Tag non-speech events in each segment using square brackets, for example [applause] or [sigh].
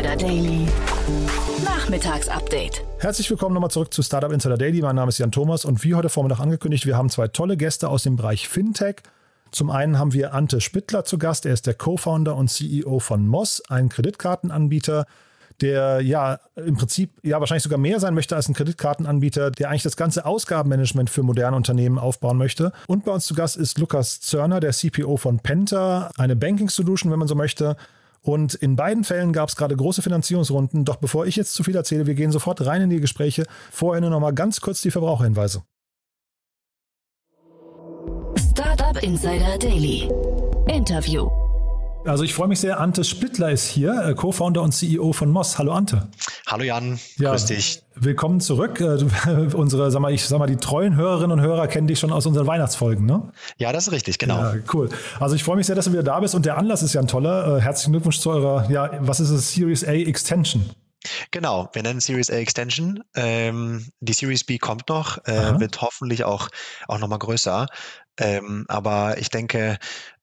Insider Daily. Nachmittagsupdate. Herzlich willkommen nochmal zurück zu Startup Insider Daily. Mein Name ist Jan Thomas und wie heute Vormittag angekündigt, wir haben zwei tolle Gäste aus dem Bereich Fintech. Zum einen haben wir Ante Spittler zu Gast. Er ist der Co-Founder und CEO von Moss, ein Kreditkartenanbieter, der ja im Prinzip ja wahrscheinlich sogar mehr sein möchte als ein Kreditkartenanbieter, der eigentlich das ganze Ausgabenmanagement für moderne Unternehmen aufbauen möchte. Und bei uns zu Gast ist Lukas Zörner, der CPO von Penta, eine Banking Solution, wenn man so möchte. Und in beiden Fällen gab es gerade große Finanzierungsrunden. Doch bevor ich jetzt zu viel erzähle, wir gehen sofort rein in die Gespräche. Vorher nur noch mal ganz kurz die Verbraucherhinweise. Startup Insider Daily. Interview. Also ich freue mich sehr, Ante Splittler ist hier, äh, Co-Founder und CEO von Moss. Hallo Ante. Hallo Jan, ja, grüß dich. Willkommen zurück. Äh, [laughs] unsere, sag mal, ich sag mal, die treuen Hörerinnen und Hörer kennen dich schon aus unseren Weihnachtsfolgen, ne? Ja, das ist richtig, genau. Ja, cool. Also ich freue mich sehr, dass du wieder da bist und der Anlass ist ja ein toller. Äh, herzlichen Glückwunsch zu eurer, ja, was ist es, Series A Extension. Genau, wir nennen Series A Extension. Ähm, die Series B kommt noch, äh, wird hoffentlich auch, auch nochmal größer. Ähm, aber ich denke,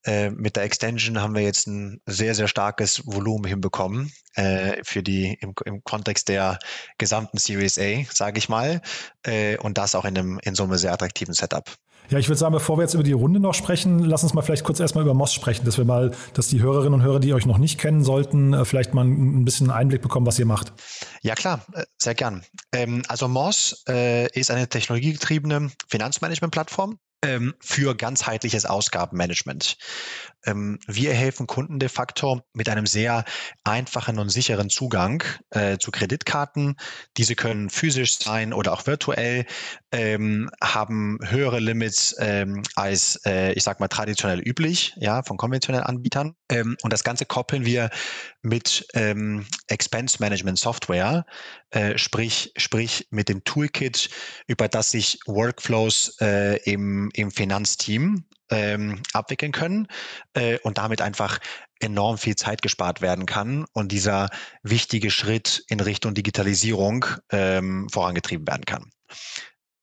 äh, mit der Extension haben wir jetzt ein sehr, sehr starkes Volumen hinbekommen äh, für die im, im Kontext der gesamten Series A, sage ich mal. Äh, und das auch in, einem, in so einem sehr attraktiven Setup. Ja, ich würde sagen, bevor wir jetzt über die Runde noch sprechen, lass uns mal vielleicht kurz erstmal über Moss sprechen, dass wir mal, dass die Hörerinnen und Hörer, die euch noch nicht kennen sollten, äh, vielleicht mal ein bisschen Einblick bekommen, was ihr macht. Ja, klar, äh, sehr gern. Ähm, also Moss äh, ist eine technologiegetriebene Finanzmanagement-Plattform für ganzheitliches Ausgabenmanagement. Ähm, wir helfen Kunden de facto mit einem sehr einfachen und sicheren Zugang äh, zu Kreditkarten. Diese können physisch sein oder auch virtuell, ähm, haben höhere Limits ähm, als, äh, ich sag mal, traditionell üblich, ja, von konventionellen Anbietern. Ähm, und das Ganze koppeln wir mit ähm, Expense Management Software, äh, sprich, sprich mit dem Toolkit, über das sich Workflows äh, im, im Finanzteam ähm, abwickeln können äh, und damit einfach enorm viel Zeit gespart werden kann und dieser wichtige Schritt in Richtung Digitalisierung ähm, vorangetrieben werden kann.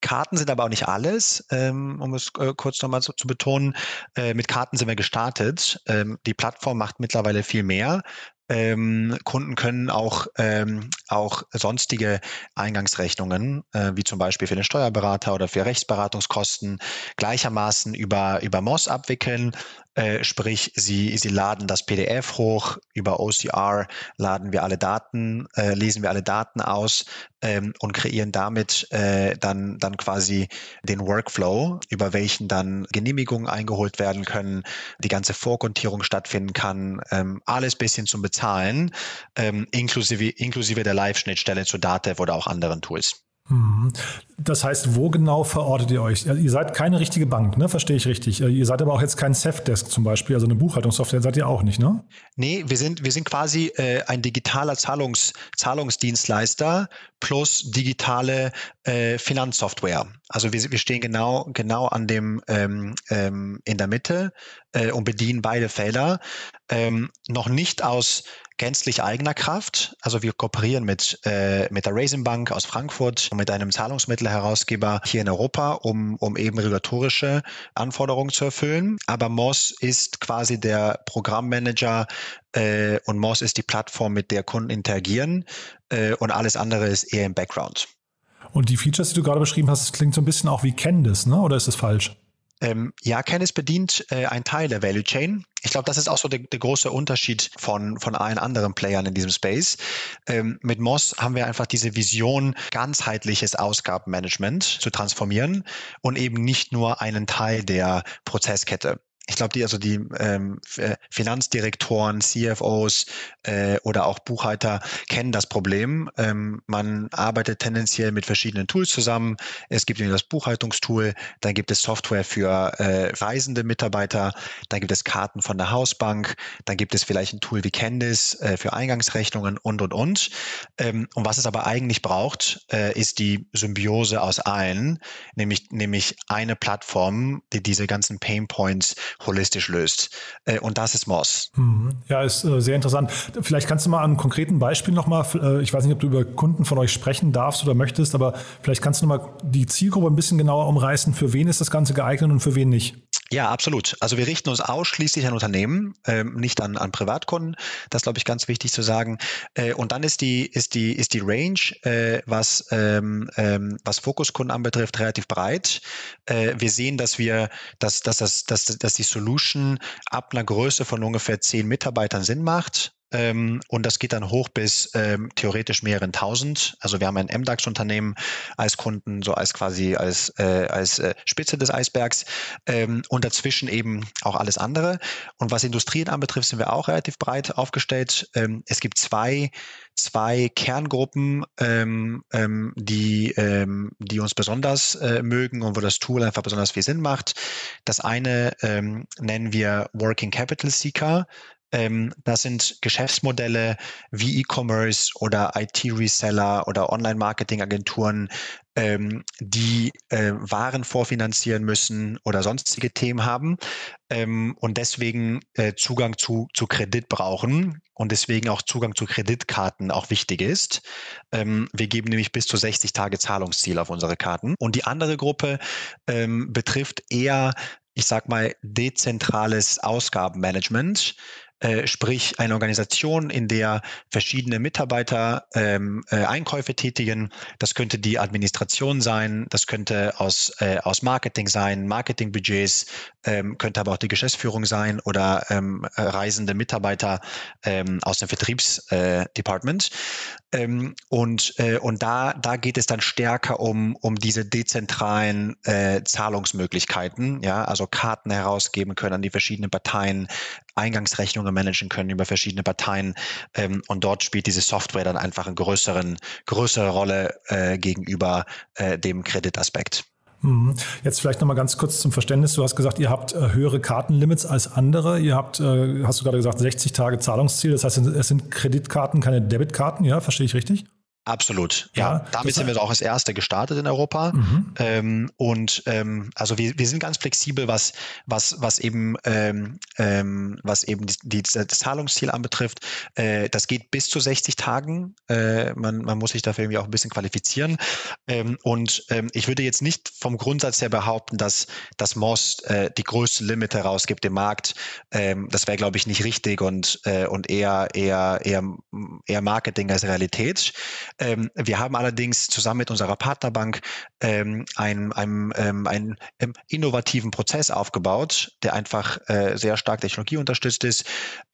Karten sind aber auch nicht alles, ähm, um es äh, kurz nochmal so, zu betonen. Äh, mit Karten sind wir gestartet. Ähm, die Plattform macht mittlerweile viel mehr. Ähm, Kunden können auch, ähm, auch sonstige Eingangsrechnungen, äh, wie zum Beispiel für den Steuerberater oder für Rechtsberatungskosten, gleichermaßen über, über MOS abwickeln. Äh, sprich, sie, sie laden das PDF hoch, über OCR laden wir alle Daten, äh, lesen wir alle Daten aus ähm, und kreieren damit äh, dann, dann quasi den Workflow, über welchen dann Genehmigungen eingeholt werden können, die ganze Vorkontierung stattfinden kann, ähm, alles bis hin zum Bezahlen, ähm, inklusive, inklusive der Live-Schnittstelle zu Datev oder auch anderen Tools. Mhm. Das heißt, wo genau verortet ihr euch? Ihr seid keine richtige Bank, ne? Verstehe ich richtig. Ihr seid aber auch jetzt kein Safdesk zum Beispiel, also eine Buchhaltungssoftware seid ihr auch nicht, ne? Nee, wir sind, wir sind quasi äh, ein digitaler Zahlungs, Zahlungsdienstleister plus digitale äh, Finanzsoftware. Also wir, wir stehen genau, genau an dem ähm, ähm, in der Mitte äh, und bedienen beide Felder. Ähm, noch nicht aus gänzlich eigener Kraft. Also wir kooperieren mit, äh, mit der Raisin Bank aus Frankfurt und mit einem Zahlungsmittelherausgeber hier in Europa, um, um eben regulatorische Anforderungen zu erfüllen. Aber Moss ist quasi der Programmmanager äh, und Moss ist die Plattform, mit der Kunden interagieren äh, und alles andere ist eher im Background. Und die Features, die du gerade beschrieben hast, klingt so ein bisschen auch wie Candice, ne? oder ist das falsch? Ähm, ja, Candice bedient äh, einen Teil der Value Chain. Ich glaube, das ist auch so der, der, große Unterschied von, von allen anderen Playern in diesem Space. Ähm, mit Moss haben wir einfach diese Vision, ganzheitliches Ausgabenmanagement zu transformieren und eben nicht nur einen Teil der Prozesskette ich glaube, die, also die ähm, äh, Finanzdirektoren, CFOs äh, oder auch Buchhalter kennen das Problem. Ähm, man arbeitet tendenziell mit verschiedenen Tools zusammen. Es gibt das Buchhaltungstool, dann gibt es Software für äh, reisende Mitarbeiter, dann gibt es Karten von der Hausbank, dann gibt es vielleicht ein Tool wie Candice äh, für Eingangsrechnungen und und und. Ähm, und was es aber eigentlich braucht, äh, ist die Symbiose aus allen, nämlich nämlich eine Plattform, die diese ganzen Pain Points holistisch löst. Äh, und das ist Moss. Mhm. Ja, ist äh, sehr interessant. Vielleicht kannst du mal an einem konkreten Beispiel nochmal, äh, ich weiß nicht, ob du über Kunden von euch sprechen darfst oder möchtest, aber vielleicht kannst du nochmal die Zielgruppe ein bisschen genauer umreißen. Für wen ist das Ganze geeignet und für wen nicht? Ja, absolut. Also wir richten uns ausschließlich an Unternehmen, ähm, nicht an, an Privatkunden. Das glaube ich ganz wichtig zu sagen. Äh, und dann ist die ist die ist die Range, äh, was ähm, ähm, was Fokuskunden anbetrifft, relativ breit. Äh, wir sehen, dass wir dass dass das dass, dass die Solution ab einer Größe von ungefähr zehn Mitarbeitern Sinn macht. Ähm, und das geht dann hoch bis ähm, theoretisch mehreren tausend. Also wir haben ein MDAX-Unternehmen als Kunden, so als quasi als, äh, als äh, Spitze des Eisbergs ähm, und dazwischen eben auch alles andere. Und was Industrien anbetrifft, sind wir auch relativ breit aufgestellt. Ähm, es gibt zwei zwei Kerngruppen, ähm, ähm, die, die uns besonders äh, mögen und wo das Tool einfach besonders viel Sinn macht. Das eine nennen wir Working Capital Seeker. Ähm, das sind Geschäftsmodelle wie E-Commerce oder IT-Reseller oder Online-Marketing-Agenturen, ähm, die äh, Waren vorfinanzieren müssen oder sonstige Themen haben ähm, und deswegen äh, Zugang zu, zu Kredit brauchen und deswegen auch Zugang zu Kreditkarten auch wichtig ist. Ähm, wir geben nämlich bis zu 60 Tage Zahlungsziel auf unsere Karten. Und die andere Gruppe ähm, betrifft eher ich sag mal, dezentrales Ausgabenmanagement. Äh, sprich eine Organisation, in der verschiedene Mitarbeiter ähm, äh, Einkäufe tätigen. Das könnte die Administration sein, das könnte aus, äh, aus Marketing sein, Marketingbudgets, ähm, könnte aber auch die Geschäftsführung sein oder ähm, reisende Mitarbeiter ähm, aus dem Vertriebsdepartment. Ähm, und äh, und da, da geht es dann stärker um, um diese dezentralen äh, Zahlungsmöglichkeiten, ja, also Karten herausgeben können an die verschiedenen Parteien, Eingangsrechnungen managen können über verschiedene Parteien. Ähm, und dort spielt diese Software dann einfach eine größeren, größere Rolle äh, gegenüber äh, dem Kreditaspekt. Mhm. Jetzt vielleicht nochmal ganz kurz zum Verständnis. Du hast gesagt, ihr habt äh, höhere Kartenlimits als andere. Ihr habt, äh, hast du gerade gesagt, 60 Tage Zahlungsziel. Das heißt, es sind Kreditkarten, keine Debitkarten. Ja, verstehe ich richtig? Absolut. Ja, ja damit sind wir auch als Erste gestartet in Europa. Mhm. Ähm, und ähm, also wir, wir sind ganz flexibel, was, was, was eben, ähm, ähm, was eben die, die, das Zahlungsziel anbetrifft. Äh, das geht bis zu 60 Tagen. Äh, man, man muss sich dafür irgendwie auch ein bisschen qualifizieren. Ähm, und ähm, ich würde jetzt nicht vom Grundsatz her behaupten, dass das MOS äh, die größte Limit herausgibt im Markt. Ähm, das wäre, glaube ich, nicht richtig und, äh, und eher, eher, eher, eher Marketing als Realität. Ähm, wir haben allerdings zusammen mit unserer Partnerbank ähm, einen, einen, ähm, einen ähm, innovativen Prozess aufgebaut, der einfach äh, sehr stark Technologie unterstützt ist,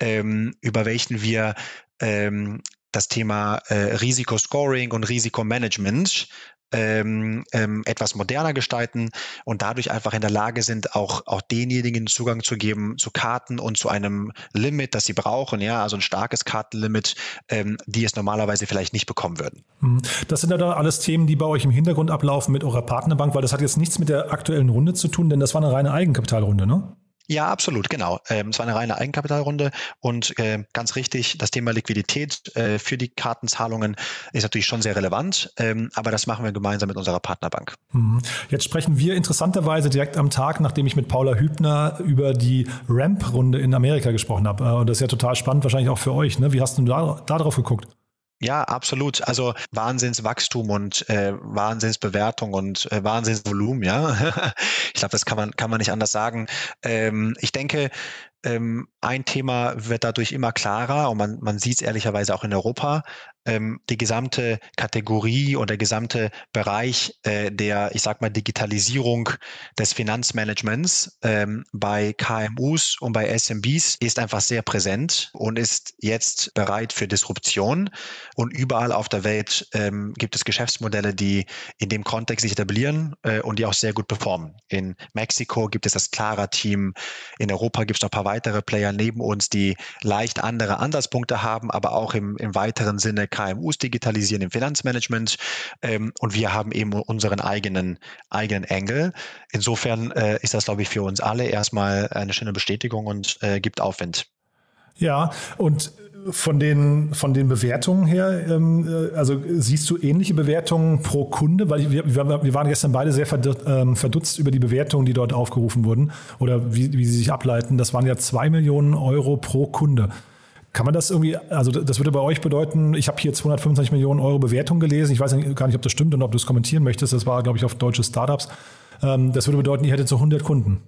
ähm, über welchen wir ähm, das Thema äh, Risikoscoring und Risikomanagement ähm, ähm, etwas moderner gestalten und dadurch einfach in der Lage sind, auch, auch denjenigen Zugang zu geben zu Karten und zu einem Limit, das sie brauchen, ja, also ein starkes Kartenlimit, ähm, die es normalerweise vielleicht nicht bekommen würden. Mhm. Das sind ja da alles Themen, die bei euch im Hintergrund ablaufen mit eurer Partnerbank, weil das hat jetzt nichts mit der aktuellen Runde zu tun, denn das war eine reine Eigenkapitalrunde, ne? Ja, absolut, genau. Ähm, es war eine reine Eigenkapitalrunde und äh, ganz richtig, das Thema Liquidität äh, für die Kartenzahlungen ist natürlich schon sehr relevant, ähm, aber das machen wir gemeinsam mit unserer Partnerbank. Mhm. Jetzt sprechen wir interessanterweise direkt am Tag, nachdem ich mit Paula Hübner über die Ramp-Runde in Amerika gesprochen habe. Äh, und das ist ja total spannend, wahrscheinlich auch für euch. Ne? Wie hast du da, da drauf geguckt? Ja, absolut. Also Wahnsinnswachstum und äh, Wahnsinnsbewertung und äh, Wahnsinnsvolumen, ja. [laughs] ich glaube, das kann man, kann man nicht anders sagen. Ähm, ich denke, ähm, ein Thema wird dadurch immer klarer und man, man sieht es ehrlicherweise auch in Europa ähm, die gesamte Kategorie und der gesamte Bereich äh, der, ich sag mal, Digitalisierung des Finanzmanagements ähm, bei KMUs und bei SMBs ist einfach sehr präsent und ist jetzt bereit für Disruption. Und überall auf der Welt ähm, gibt es Geschäftsmodelle, die in dem Kontext sich etablieren äh, und die auch sehr gut performen. In Mexiko gibt es das Clara-Team. In Europa gibt es noch ein paar weitere Player neben uns, die leicht andere Ansatzpunkte haben, aber auch im, im weiteren Sinne KMUs digitalisieren im Finanzmanagement ähm, und wir haben eben unseren eigenen, eigenen Engel. Insofern äh, ist das, glaube ich, für uns alle erstmal eine schöne Bestätigung und äh, gibt Aufwind. Ja, und von den, von den Bewertungen her, ähm, äh, also siehst du ähnliche Bewertungen pro Kunde? Weil wir, wir waren gestern beide sehr ähm, verdutzt über die Bewertungen, die dort aufgerufen wurden oder wie, wie sie sich ableiten. Das waren ja zwei Millionen Euro pro Kunde. Kann man das irgendwie, also das würde bei euch bedeuten, ich habe hier 225 Millionen Euro Bewertung gelesen, ich weiß gar nicht, ob das stimmt und ob du es kommentieren möchtest, das war, glaube ich, auf deutsche Startups. Ähm, das würde bedeuten, ihr hättet so 100 Kunden.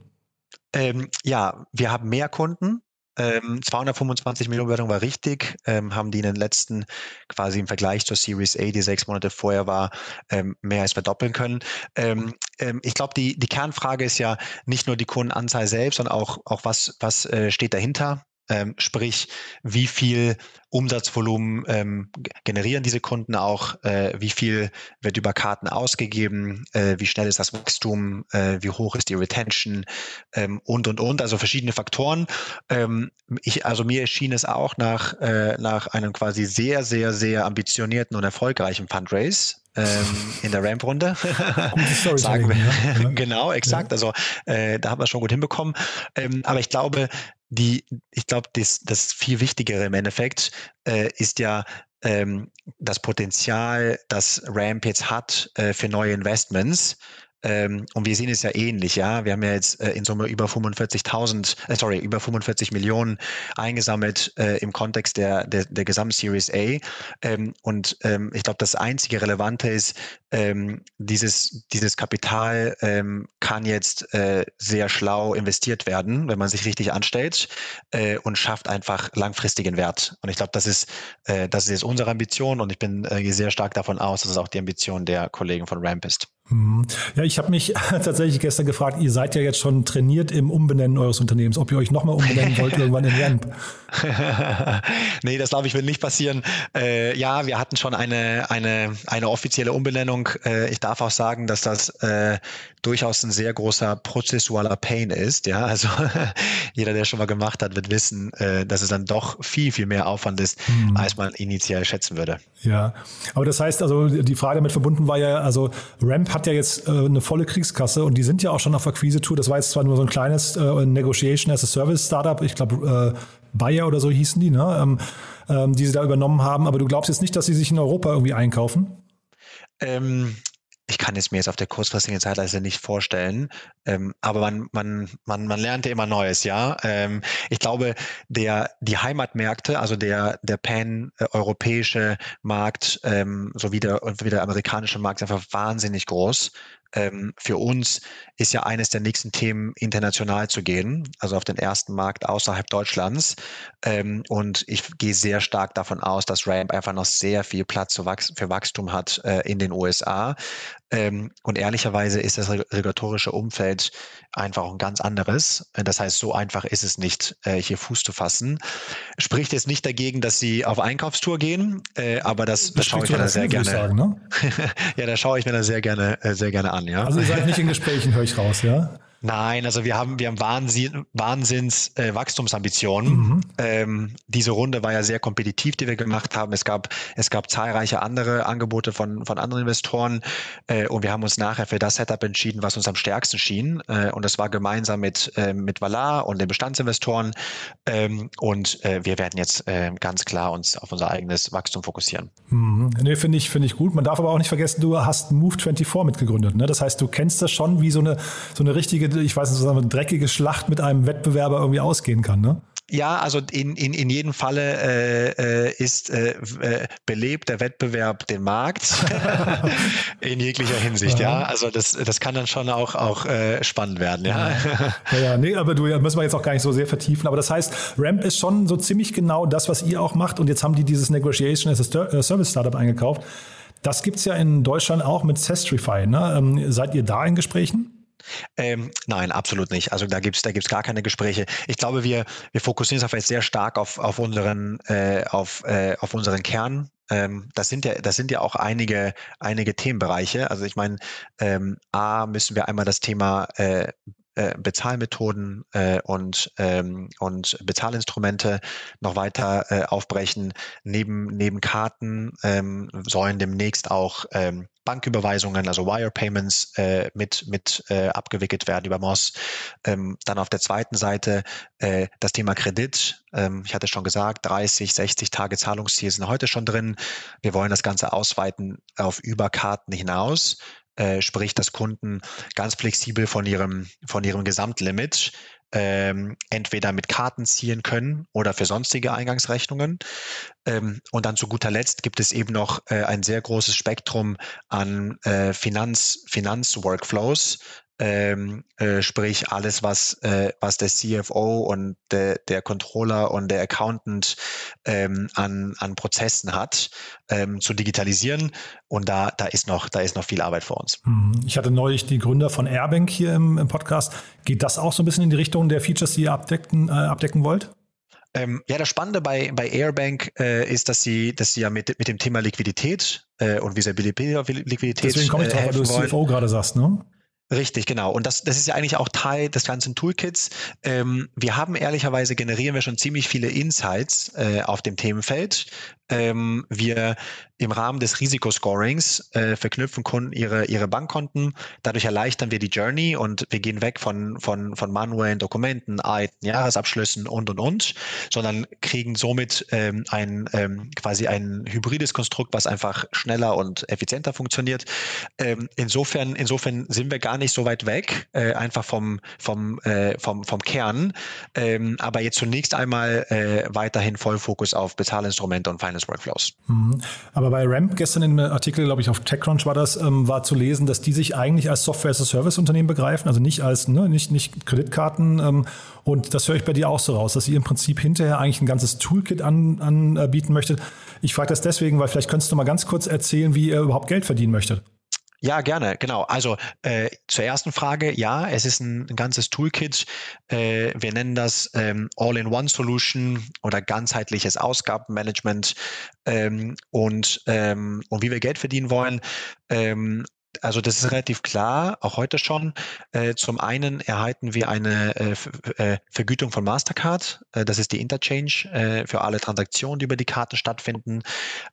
Ähm, ja, wir haben mehr Kunden. Ähm, 225 Millionen Bewertung war richtig, ähm, haben die in den letzten quasi im Vergleich zur Series A, die sechs Monate vorher war, ähm, mehr als verdoppeln können. Ähm, ähm, ich glaube, die, die Kernfrage ist ja nicht nur die Kundenanzahl selbst, sondern auch, auch was, was äh, steht dahinter. Ähm, sprich, wie viel Umsatzvolumen ähm, generieren diese Kunden auch, äh, wie viel wird über Karten ausgegeben, äh, wie schnell ist das Wachstum, äh, wie hoch ist die Retention? Ähm, und, und, und, also verschiedene Faktoren. Ähm, ich, also mir erschien es auch nach, äh, nach einem quasi sehr, sehr, sehr ambitionierten und erfolgreichen Fundraise, in der Ramp-Runde. [laughs] Sagen wir. Ja. [laughs] genau, exakt. Ja. Also äh, da haben wir schon gut hinbekommen. Ähm, aber ich glaube, die, ich glaube, das, das viel Wichtigere im Endeffekt äh, ist ja ähm, das Potenzial, das Ramp jetzt hat äh, für neue Investments. Ähm, und wir sehen es ja ähnlich, ja. Wir haben ja jetzt äh, in Summe über 45.000, äh, sorry, über 45 Millionen eingesammelt äh, im Kontext der, der, der Gesamtseries A. Ähm, und ähm, ich glaube, das einzige Relevante ist, ähm, dieses, dieses Kapital ähm, kann jetzt äh, sehr schlau investiert werden, wenn man sich richtig anstellt äh, und schafft einfach langfristigen Wert. Und ich glaube, das ist, äh, das ist jetzt unsere Ambition und ich bin äh, sehr stark davon aus, dass es auch die Ambition der Kollegen von Ramp ist. Mhm. Ja, ich habe mich [laughs] tatsächlich gestern gefragt, ihr seid ja jetzt schon trainiert im Umbenennen eures Unternehmens, ob ihr euch nochmal umbenennen wollt irgendwann in Ramp. [laughs] nee, das glaube ich wird nicht passieren. Äh, ja, wir hatten schon eine, eine, eine offizielle Umbenennung. Äh, ich darf auch sagen, dass das äh, durchaus ein sehr großer prozessualer Pain ist. Ja, also [laughs] jeder, der schon mal gemacht hat, wird wissen, äh, dass es dann doch viel, viel mehr Aufwand ist, mhm. als man initial schätzen würde. Ja, aber das heißt also, die Frage damit verbunden war ja, also Ramp hat ja jetzt äh, eine volle Kriegskasse und die sind ja auch schon auf Akquise-Tour. Das war jetzt zwar nur so ein kleines äh, Negotiation as a Service Startup. Ich glaube, äh, Bayer oder so hießen die, ne? Ähm, ähm, die sie da übernommen haben. Aber du glaubst jetzt nicht, dass sie sich in Europa irgendwie einkaufen? Ähm, ich kann es mir jetzt auf der kurzfristigen Zeitleiste nicht vorstellen, ähm, aber man, man, man, man lernt ja immer Neues, ja. Ähm, ich glaube, der, die Heimatmärkte, also der, der pan-europäische Markt ähm, sowie, der, sowie der amerikanische Markt ist einfach wahnsinnig groß ähm, für uns ist ja eines der nächsten Themen, international zu gehen, also auf den ersten Markt außerhalb Deutschlands. Ähm, und ich gehe sehr stark davon aus, dass Ramp einfach noch sehr viel Platz für Wachstum hat äh, in den USA. Ähm, und ehrlicherweise ist das regulatorische Umfeld einfach ein ganz anderes. Das heißt, so einfach ist es nicht, äh, hier Fuß zu fassen. Spricht jetzt nicht dagegen, dass sie auf Einkaufstour gehen, äh, aber das, das, das schaue ich mir da sehr gerne. Sagen, ne? [laughs] ja, da schaue ich mir da sehr gerne, äh, sehr gerne an. Ja. Also ihr seid nicht in Gesprächen, höre ich raus, ja? Nein, also wir haben, wir haben Wahnsinn, Wahnsinns äh, Wachstumsambitionen. Mhm. Ähm, diese Runde war ja sehr kompetitiv, die wir gemacht haben. Es gab, es gab zahlreiche andere Angebote von, von anderen Investoren äh, und wir haben uns nachher für das Setup entschieden, was uns am stärksten schien. Äh, und das war gemeinsam mit, äh, mit Valar und den Bestandsinvestoren. Ähm, und äh, wir werden jetzt äh, ganz klar uns auf unser eigenes Wachstum fokussieren. Mhm. Nee, finde ich, finde ich gut. Man darf aber auch nicht vergessen, du hast Move24 mitgegründet. Ne? Das heißt, du kennst das schon wie so eine, so eine richtige ich weiß nicht, so eine dreckige Schlacht mit einem Wettbewerber irgendwie ausgehen kann, ne? Ja, also in, in, in jedem Falle äh, äh ist äh, äh, belebt der Wettbewerb den Markt [laughs] in jeglicher Hinsicht, ja. ja. Also das, das kann dann schon auch, auch äh, spannend werden, ja. Ja, ja, nee, aber du müssen wir jetzt auch gar nicht so sehr vertiefen. Aber das heißt, Ramp ist schon so ziemlich genau das, was ihr auch macht. Und jetzt haben die dieses Negotiation as a Service Startup eingekauft. Das gibt es ja in Deutschland auch mit Sestrify. Ne? Ähm, seid ihr da in Gesprächen? Ähm, nein, absolut nicht. Also da gibt's da gibt's gar keine Gespräche. Ich glaube, wir, wir fokussieren uns auf jetzt sehr stark auf, auf unseren, äh, auf, äh, auf unseren Kern. Ähm, das sind ja, das sind ja auch einige, einige Themenbereiche. Also ich meine, ähm, A müssen wir einmal das Thema äh, äh, Bezahlmethoden äh, und, ähm, und Bezahlinstrumente noch weiter äh, aufbrechen. Neben, neben Karten ähm, sollen demnächst auch ähm, Banküberweisungen, also Wire Payments äh, mit, mit äh, abgewickelt werden über MOS. Ähm, dann auf der zweiten Seite äh, das Thema Kredit. Ähm, ich hatte schon gesagt, 30, 60 Tage Zahlungsziel sind heute schon drin. Wir wollen das Ganze ausweiten auf Überkarten hinaus äh, sprich, dass Kunden ganz flexibel von ihrem, von ihrem Gesamtlimit ähm, entweder mit Karten ziehen können oder für sonstige Eingangsrechnungen. Ähm, und dann zu guter Letzt gibt es eben noch äh, ein sehr großes Spektrum an äh, Finanz, Finanzworkflows, ähm, äh, sprich alles, was, äh, was der CFO und der, der Controller und der Accountant ähm, an, an Prozessen hat, ähm, zu digitalisieren. Und da, da, ist noch, da ist noch viel Arbeit vor uns. Mhm. Ich hatte neulich die Gründer von Airbank hier im, im Podcast. Geht das auch so ein bisschen in die Richtung der Features, die ihr abdecken, äh, abdecken wollt? Ähm, ja, das Spannende bei, bei Airbank äh, ist, dass sie, dass sie ja mit, mit dem Thema Liquidität äh, und Visibilität auf Liquidität. Deswegen komme ich drauf, weil du CFO gerade sagst, ne? Richtig, genau. Und das, das ist ja eigentlich auch Teil des ganzen Toolkits. Ähm, wir haben ehrlicherweise generieren wir schon ziemlich viele Insights äh, auf dem Themenfeld. Ähm, wir im Rahmen des Risikoscorings äh, verknüpfen Kunden ihre, ihre Bankkonten. Dadurch erleichtern wir die Journey und wir gehen weg von, von, von manuellen Dokumenten, Jahresabschlüssen und, und, und, sondern kriegen somit ähm, ein ähm, quasi ein hybrides Konstrukt, was einfach schneller und effizienter funktioniert. Ähm, insofern, insofern sind wir gar nicht so weit weg, äh, einfach vom, vom, äh, vom, vom Kern. Ähm, aber jetzt zunächst einmal äh, weiterhin Vollfokus auf Bezahlinstrumente und Finance Workflows. Mhm. Aber bei Ramp gestern im Artikel, glaube ich, auf TechCrunch war das, ähm, war zu lesen, dass die sich eigentlich als Software-as-a-Service-Unternehmen begreifen, also nicht als, ne, nicht, nicht Kreditkarten. Ähm, und das höre ich bei dir auch so raus, dass ihr im Prinzip hinterher eigentlich ein ganzes Toolkit anbieten an, möchtet. Ich frage das deswegen, weil vielleicht könntest du mal ganz kurz erzählen, wie ihr überhaupt Geld verdienen möchtet. Ja, gerne, genau. Also äh, zur ersten Frage, ja, es ist ein, ein ganzes Toolkit. Äh, wir nennen das ähm, All-in-One-Solution oder ganzheitliches Ausgabenmanagement. Ähm, und, ähm, und wie wir Geld verdienen wollen, ähm, also das ist relativ klar, auch heute schon. Äh, zum einen erhalten wir eine äh, äh, Vergütung von Mastercard. Äh, das ist die Interchange äh, für alle Transaktionen, die über die Karten stattfinden.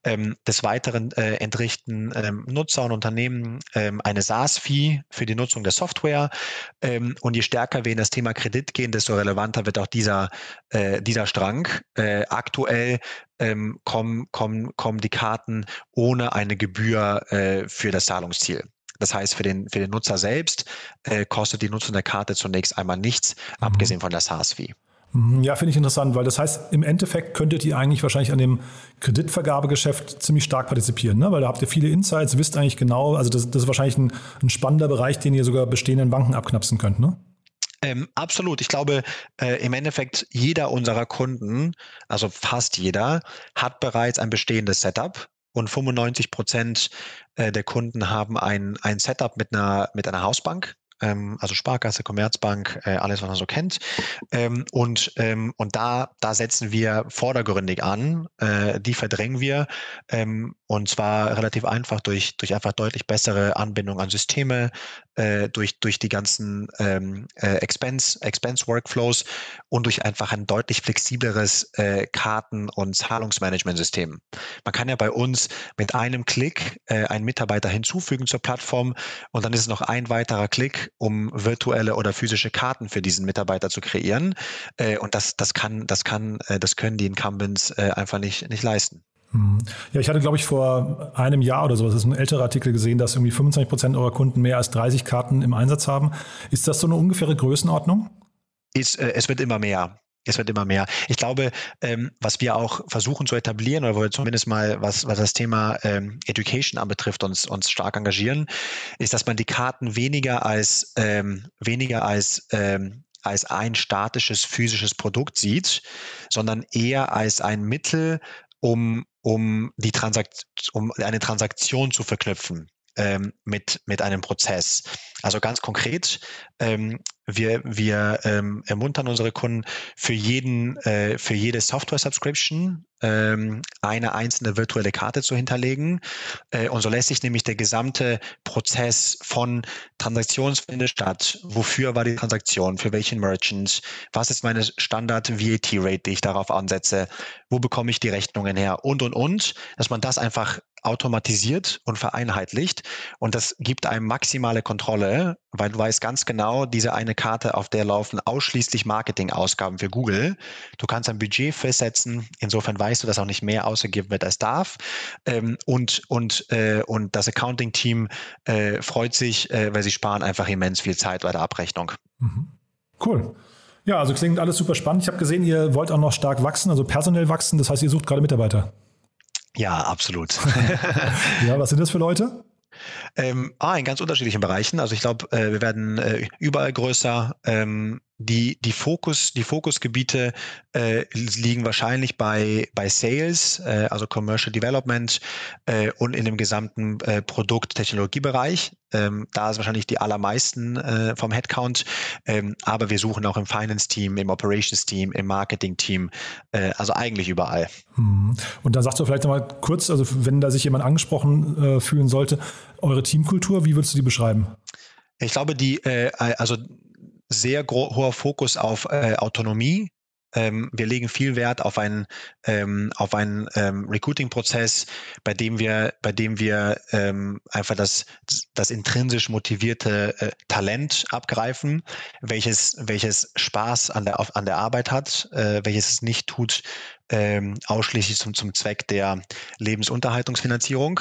Ähm, des Weiteren entrichten ähm, Nutzer und Unternehmen ähm, eine SaaS-Fee für die Nutzung der Software. Ähm, und je stärker wir in das Thema Kredit gehen, desto relevanter wird auch dieser, dieser Strang. aktuell ähm, kommen, kommen, kommen die Karten ohne eine Gebühr äh, für das Zahlungsziel. Das heißt, für den, für den Nutzer selbst äh, kostet die Nutzung der Karte zunächst einmal nichts, mhm. abgesehen von der SaaS-Fee. Mhm, ja, finde ich interessant, weil das heißt, im Endeffekt könntet ihr eigentlich wahrscheinlich an dem Kreditvergabegeschäft ziemlich stark partizipieren, ne? weil da habt ihr viele Insights, wisst eigentlich genau, also das, das ist wahrscheinlich ein, ein spannender Bereich, den ihr sogar bestehenden Banken abknapsen könnt, ne? Ähm, absolut. Ich glaube, äh, im Endeffekt jeder unserer Kunden, also fast jeder, hat bereits ein bestehendes Setup und 95 Prozent äh, der Kunden haben ein, ein Setup mit einer, mit einer Hausbank ähm, also Sparkasse, Commerzbank, äh, alles, was man so kennt. Ähm, und, ähm, und da, da setzen wir vordergründig an, äh, die verdrängen wir ähm, und zwar relativ einfach durch, durch einfach deutlich bessere Anbindung an Systeme, äh, durch, durch die ganzen ähm, äh, Expense, Expense Workflows und durch einfach ein deutlich flexibleres äh, Karten- und Zahlungsmanagementsystem. Man kann ja bei uns mit einem Klick äh, einen Mitarbeiter hinzufügen zur Plattform und dann ist es noch ein weiterer Klick um virtuelle oder physische Karten für diesen Mitarbeiter zu kreieren. Äh, und das, das kann, das kann, äh, das können die Incumbents äh, einfach nicht, nicht leisten. Mhm. Ja, ich hatte, glaube ich, vor einem Jahr oder so, das ist ein älterer Artikel gesehen, dass irgendwie 25 Prozent eurer Kunden mehr als 30 Karten im Einsatz haben. Ist das so eine ungefähre Größenordnung? Ist, äh, es wird immer mehr. Es wird immer mehr. Ich glaube, ähm, was wir auch versuchen zu etablieren, oder wo wir zumindest mal, was, was das Thema ähm, Education anbetrifft, uns, uns stark engagieren, ist, dass man die Karten weniger als, ähm, weniger als, ähm, als ein statisches physisches Produkt sieht, sondern eher als ein Mittel, um, um, die Transakt um eine Transaktion zu verknüpfen ähm, mit, mit einem Prozess. Also ganz konkret, ähm, wir, wir ähm, ermuntern unsere Kunden für jeden, äh, für jede Software-Subscription ähm, eine einzelne virtuelle Karte zu hinterlegen. Äh, und so lässt sich nämlich der gesamte Prozess von Transaktionsfindet statt. Wofür war die Transaktion? Für welchen Merchant? Was ist meine Standard-VAT-Rate, die ich darauf ansetze? Wo bekomme ich die Rechnungen her? Und, und, und. Dass man das einfach automatisiert und vereinheitlicht. Und das gibt einem maximale Kontrolle, weil du weißt ganz genau, diese eine Karte, auf der laufen ausschließlich Marketingausgaben für Google. Du kannst ein Budget festsetzen. Insofern weißt du, dass auch nicht mehr ausgegeben wird als darf. Ähm, und, und, äh, und das Accounting-Team äh, freut sich, äh, weil sie sparen einfach immens viel Zeit bei der Abrechnung. Mhm. Cool. Ja, also klingt alles super spannend. Ich habe gesehen, ihr wollt auch noch stark wachsen, also personell wachsen. Das heißt, ihr sucht gerade Mitarbeiter. Ja, absolut. [laughs] ja, was sind das für Leute? Ähm, ah, in ganz unterschiedlichen Bereichen. Also ich glaube, äh, wir werden äh, überall größer. Ähm, die, die, Fokus, die Fokusgebiete äh, liegen wahrscheinlich bei, bei Sales, äh, also Commercial Development äh, und in dem gesamten äh, Produkt-Technologiebereich. Ähm, da ist wahrscheinlich die allermeisten äh, vom Headcount. Ähm, aber wir suchen auch im Finance-Team, im Operations-Team, im Marketing-Team, äh, also eigentlich überall. Hm. Und dann sagst du vielleicht nochmal kurz, also wenn da sich jemand angesprochen fühlen sollte, eure Teamkultur, wie würdest du die beschreiben? Ich glaube, die, also sehr hoher Fokus auf äh, Autonomie. Ähm, wir legen viel Wert auf einen ähm, auf einen ähm, Recruiting-Prozess, bei dem wir bei dem wir ähm, einfach das das intrinsisch motivierte äh, Talent abgreifen, welches welches Spaß an der auf, an der Arbeit hat, äh, welches es nicht tut, ähm, ausschließlich zum, zum Zweck der Lebensunterhaltungsfinanzierung,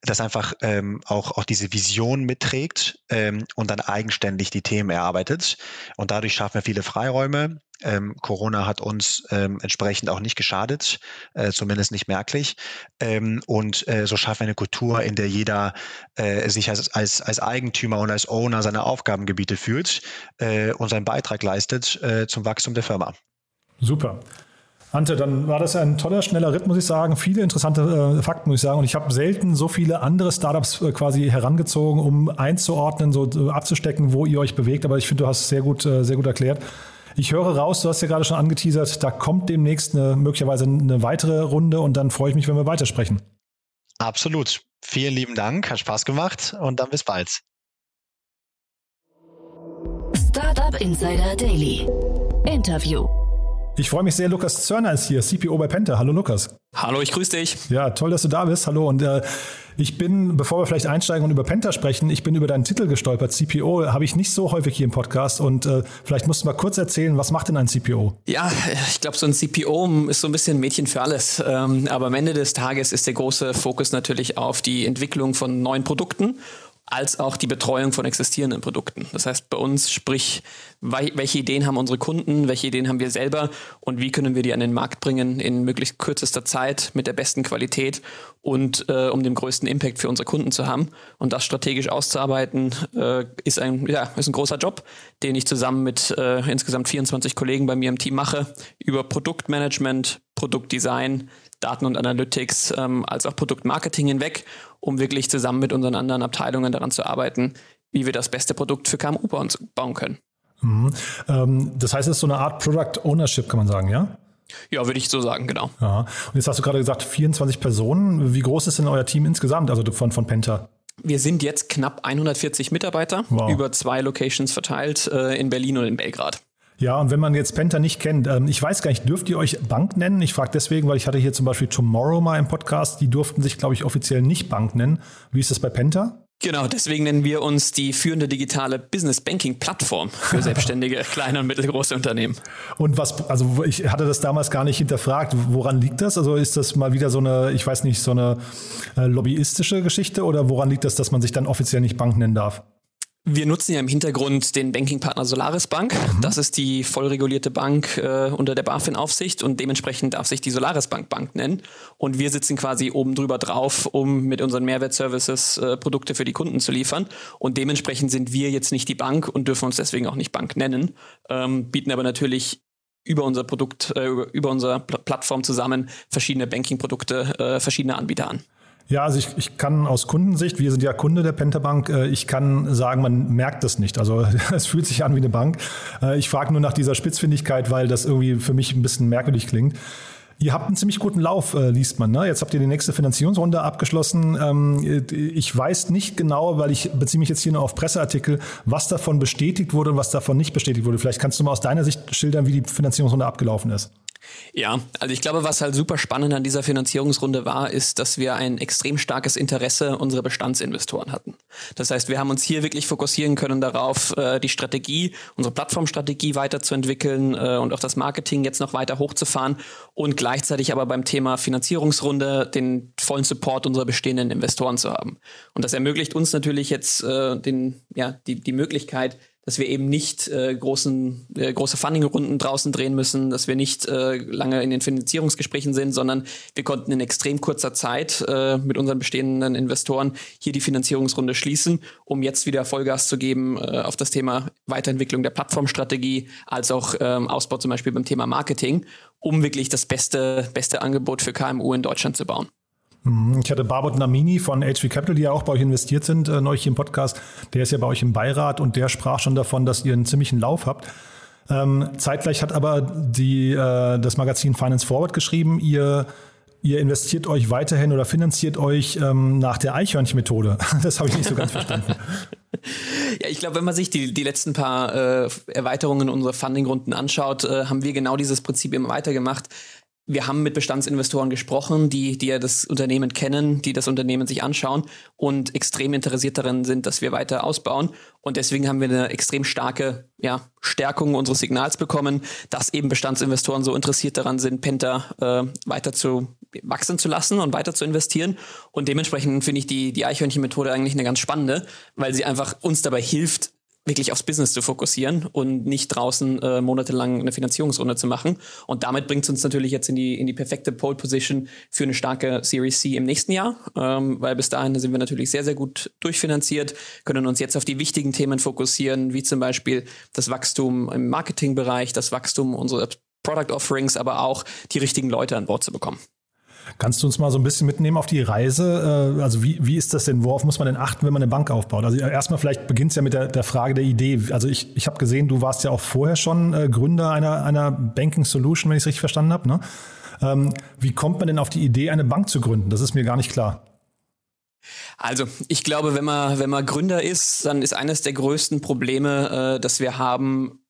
das einfach ähm, auch, auch diese Vision mitträgt ähm, und dann eigenständig die Themen erarbeitet. Und dadurch schaffen wir viele Freiräume. Ähm, Corona hat uns ähm, entsprechend auch nicht geschadet, äh, zumindest nicht merklich. Ähm, und äh, so schaffen wir eine Kultur, in der jeder äh, sich als, als, als Eigentümer und als Owner seiner Aufgabengebiete fühlt äh, und seinen Beitrag leistet äh, zum Wachstum der Firma. Super. Ante, dann war das ein toller, schneller Ritt, muss ich sagen. Viele interessante äh, Fakten, muss ich sagen. Und ich habe selten so viele andere Startups äh, quasi herangezogen, um einzuordnen, so äh, abzustecken, wo ihr euch bewegt. Aber ich finde, du hast es sehr gut, äh, sehr gut erklärt. Ich höre raus, du hast ja gerade schon angeteasert, da kommt demnächst eine, möglicherweise eine weitere Runde und dann freue ich mich, wenn wir weitersprechen. Absolut. Vielen lieben Dank, hat Spaß gemacht und dann bis bald. Startup Insider Daily. Interview. Ich freue mich sehr, Lukas Zörner ist hier, CPO bei Penta. Hallo Lukas. Hallo, ich grüße dich. Ja, toll, dass du da bist. Hallo. Und äh, ich bin, bevor wir vielleicht einsteigen und über Penta sprechen, ich bin über deinen Titel gestolpert. CPO habe ich nicht so häufig hier im Podcast. Und äh, vielleicht musst du mal kurz erzählen, was macht denn ein CPO? Ja, ich glaube, so ein CPO ist so ein bisschen ein Mädchen für alles. Ähm, aber am Ende des Tages ist der große Fokus natürlich auf die Entwicklung von neuen Produkten als auch die Betreuung von existierenden Produkten. Das heißt, bei uns sprich, welche Ideen haben unsere Kunden, welche Ideen haben wir selber und wie können wir die an den Markt bringen in möglichst kürzester Zeit mit der besten Qualität und äh, um den größten Impact für unsere Kunden zu haben. Und das strategisch auszuarbeiten, äh, ist, ein, ja, ist ein großer Job, den ich zusammen mit äh, insgesamt 24 Kollegen bei mir im Team mache, über Produktmanagement, Produktdesign, Daten und Analytics ähm, als auch Produktmarketing hinweg, um wirklich zusammen mit unseren anderen Abteilungen daran zu arbeiten, wie wir das beste Produkt für KMU bauen können. Mhm. Ähm, das heißt, es ist so eine Art Product Ownership, kann man sagen, ja? Ja, würde ich so sagen, genau. Ja. Und jetzt hast du gerade gesagt, 24 Personen. Wie groß ist denn euer Team insgesamt, also von, von Penta? Wir sind jetzt knapp 140 Mitarbeiter, wow. über zwei Locations verteilt, äh, in Berlin und in Belgrad. Ja, und wenn man jetzt Penta nicht kennt, ähm, ich weiß gar nicht, dürft ihr euch Bank nennen? Ich frage deswegen, weil ich hatte hier zum Beispiel Tomorrow mal im Podcast, die durften sich, glaube ich, offiziell nicht Bank nennen. Wie ist das bei Penta? Genau, deswegen nennen wir uns die führende digitale Business Banking Plattform für [laughs] selbstständige kleine und mittelgroße Unternehmen. Und was, also ich hatte das damals gar nicht hinterfragt. Woran liegt das? Also ist das mal wieder so eine, ich weiß nicht, so eine äh, lobbyistische Geschichte oder woran liegt das, dass man sich dann offiziell nicht Bank nennen darf? Wir nutzen ja im Hintergrund den Bankingpartner Solaris Bank. Mhm. Das ist die voll regulierte Bank äh, unter der BaFin-Aufsicht und dementsprechend darf sich die Solaris Bank Bank nennen. Und wir sitzen quasi oben drüber drauf, um mit unseren Mehrwertservices äh, Produkte für die Kunden zu liefern. Und dementsprechend sind wir jetzt nicht die Bank und dürfen uns deswegen auch nicht Bank nennen, ähm, bieten aber natürlich über unser Produkt, äh, über, über unsere Plattform zusammen verschiedene Banking-Produkte, äh, verschiedene Anbieter an. Ja, also ich, ich kann aus Kundensicht, wir sind ja Kunde der Pentabank, äh, ich kann sagen, man merkt das nicht. Also [laughs] es fühlt sich an wie eine Bank. Äh, ich frage nur nach dieser Spitzfindigkeit, weil das irgendwie für mich ein bisschen merkwürdig klingt. Ihr habt einen ziemlich guten Lauf, äh, liest man. Ne? Jetzt habt ihr die nächste Finanzierungsrunde abgeschlossen. Ähm, ich weiß nicht genau, weil ich beziehe mich jetzt hier nur auf Presseartikel, was davon bestätigt wurde und was davon nicht bestätigt wurde. Vielleicht kannst du mal aus deiner Sicht schildern, wie die Finanzierungsrunde abgelaufen ist. Ja, also ich glaube, was halt super spannend an dieser Finanzierungsrunde war, ist, dass wir ein extrem starkes Interesse unserer Bestandsinvestoren hatten. Das heißt, wir haben uns hier wirklich fokussieren können darauf, äh, die Strategie, unsere Plattformstrategie weiterzuentwickeln äh, und auch das Marketing jetzt noch weiter hochzufahren und gleichzeitig aber beim Thema Finanzierungsrunde den vollen Support unserer bestehenden Investoren zu haben. Und das ermöglicht uns natürlich jetzt äh, den, ja, die, die Möglichkeit, dass wir eben nicht äh, großen, äh, große Funding-Runden draußen drehen müssen, dass wir nicht äh, lange in den Finanzierungsgesprächen sind, sondern wir konnten in extrem kurzer Zeit äh, mit unseren bestehenden Investoren hier die Finanzierungsrunde schließen, um jetzt wieder Vollgas zu geben äh, auf das Thema Weiterentwicklung der Plattformstrategie, als auch ähm, Ausbau zum Beispiel beim Thema Marketing, um wirklich das beste, beste Angebot für KMU in Deutschland zu bauen. Mhm. Ich hatte Barbot Namini von HV Capital, die ja auch bei euch investiert sind, äh, neulich im Podcast. Der ist ja bei euch im Beirat und der sprach schon davon, dass ihr einen ziemlichen Lauf habt. Ähm, zeitgleich hat aber die, äh, das Magazin Finance Forward geschrieben, ihr, ihr investiert euch weiterhin oder finanziert euch ähm, nach der Eichhörnchen-Methode. [laughs] Das habe ich nicht so ganz verstanden. [laughs] Ja, ich glaube, wenn man sich die, die letzten paar äh, Erweiterungen unserer Funding-Runden anschaut, äh, haben wir genau dieses Prinzip immer weitergemacht wir haben mit Bestandsinvestoren gesprochen, die, die ja das Unternehmen kennen, die das Unternehmen sich anschauen und extrem interessiert daran sind, dass wir weiter ausbauen. Und deswegen haben wir eine extrem starke ja, Stärkung unseres Signals bekommen, dass eben Bestandsinvestoren so interessiert daran sind, Penta äh, weiter zu wachsen zu lassen und weiter zu investieren. Und dementsprechend finde ich die, die Eichhörnchen-Methode eigentlich eine ganz spannende, weil sie einfach uns dabei hilft, wirklich aufs Business zu fokussieren und nicht draußen äh, monatelang eine Finanzierungsrunde zu machen. Und damit bringt es uns natürlich jetzt in die, in die perfekte Pole Position für eine starke Series C im nächsten Jahr, ähm, weil bis dahin sind wir natürlich sehr, sehr gut durchfinanziert, können uns jetzt auf die wichtigen Themen fokussieren, wie zum Beispiel das Wachstum im Marketingbereich, das Wachstum unserer Product Offerings, aber auch die richtigen Leute an Bord zu bekommen. Kannst du uns mal so ein bisschen mitnehmen auf die Reise? Äh, also wie, wie ist das denn? Worauf muss man denn achten, wenn man eine Bank aufbaut? Also erstmal vielleicht beginnt es ja mit der, der Frage der Idee. Also ich, ich habe gesehen, du warst ja auch vorher schon äh, Gründer einer, einer Banking Solution, wenn ich es richtig verstanden habe. Ne? Ähm, wie kommt man denn auf die Idee, eine Bank zu gründen? Das ist mir gar nicht klar. Also, ich glaube, wenn man, wenn man Gründer ist, dann ist eines der größten Probleme, äh, dass wir haben,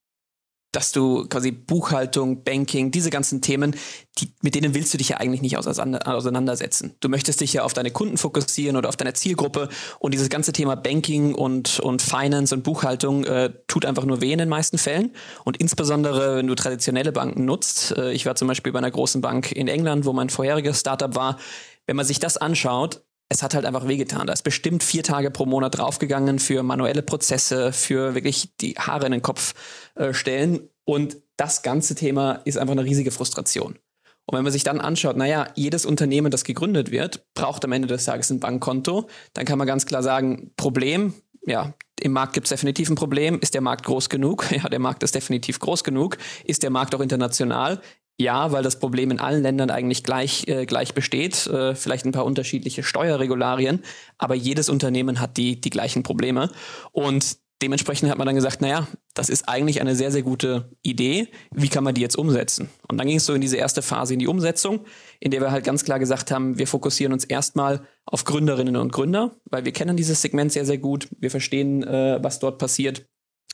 dass du quasi Buchhaltung, Banking, diese ganzen Themen, die, mit denen willst du dich ja eigentlich nicht auseinandersetzen. Du möchtest dich ja auf deine Kunden fokussieren oder auf deine Zielgruppe und dieses ganze Thema Banking und, und Finance und Buchhaltung äh, tut einfach nur weh in den meisten Fällen. Und insbesondere, wenn du traditionelle Banken nutzt, äh, ich war zum Beispiel bei einer großen Bank in England, wo mein vorheriges Startup war, wenn man sich das anschaut, es hat halt einfach wehgetan. Da ist bestimmt vier Tage pro Monat draufgegangen für manuelle Prozesse, für wirklich die Haare in den Kopf äh, stellen. Und das ganze Thema ist einfach eine riesige Frustration. Und wenn man sich dann anschaut, naja, jedes Unternehmen, das gegründet wird, braucht am Ende des Tages ein Bankkonto, dann kann man ganz klar sagen, Problem, ja, im Markt gibt es definitiv ein Problem. Ist der Markt groß genug? [laughs] Ja, der Markt ist definitiv groß genug. Ist der Markt auch international? Ja, weil das Problem in allen Ländern eigentlich gleich, äh, gleich besteht. Äh, vielleicht ein paar unterschiedliche Steuerregularien, aber jedes Unternehmen hat die, die gleichen Probleme. Und dementsprechend hat man dann gesagt, naja, das ist eigentlich eine sehr, sehr gute Idee. Wie kann man die jetzt umsetzen? Und dann ging es so in diese erste Phase in die Umsetzung, in der wir halt ganz klar gesagt haben, wir fokussieren uns erstmal auf Gründerinnen und Gründer, weil wir kennen dieses Segment sehr, sehr gut. Wir verstehen, äh, was dort passiert